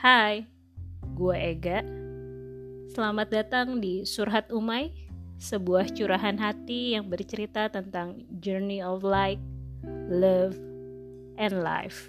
Hai, gue Ega. Selamat datang di Surhat Umay, sebuah curahan hati yang bercerita tentang journey of life, love, and life.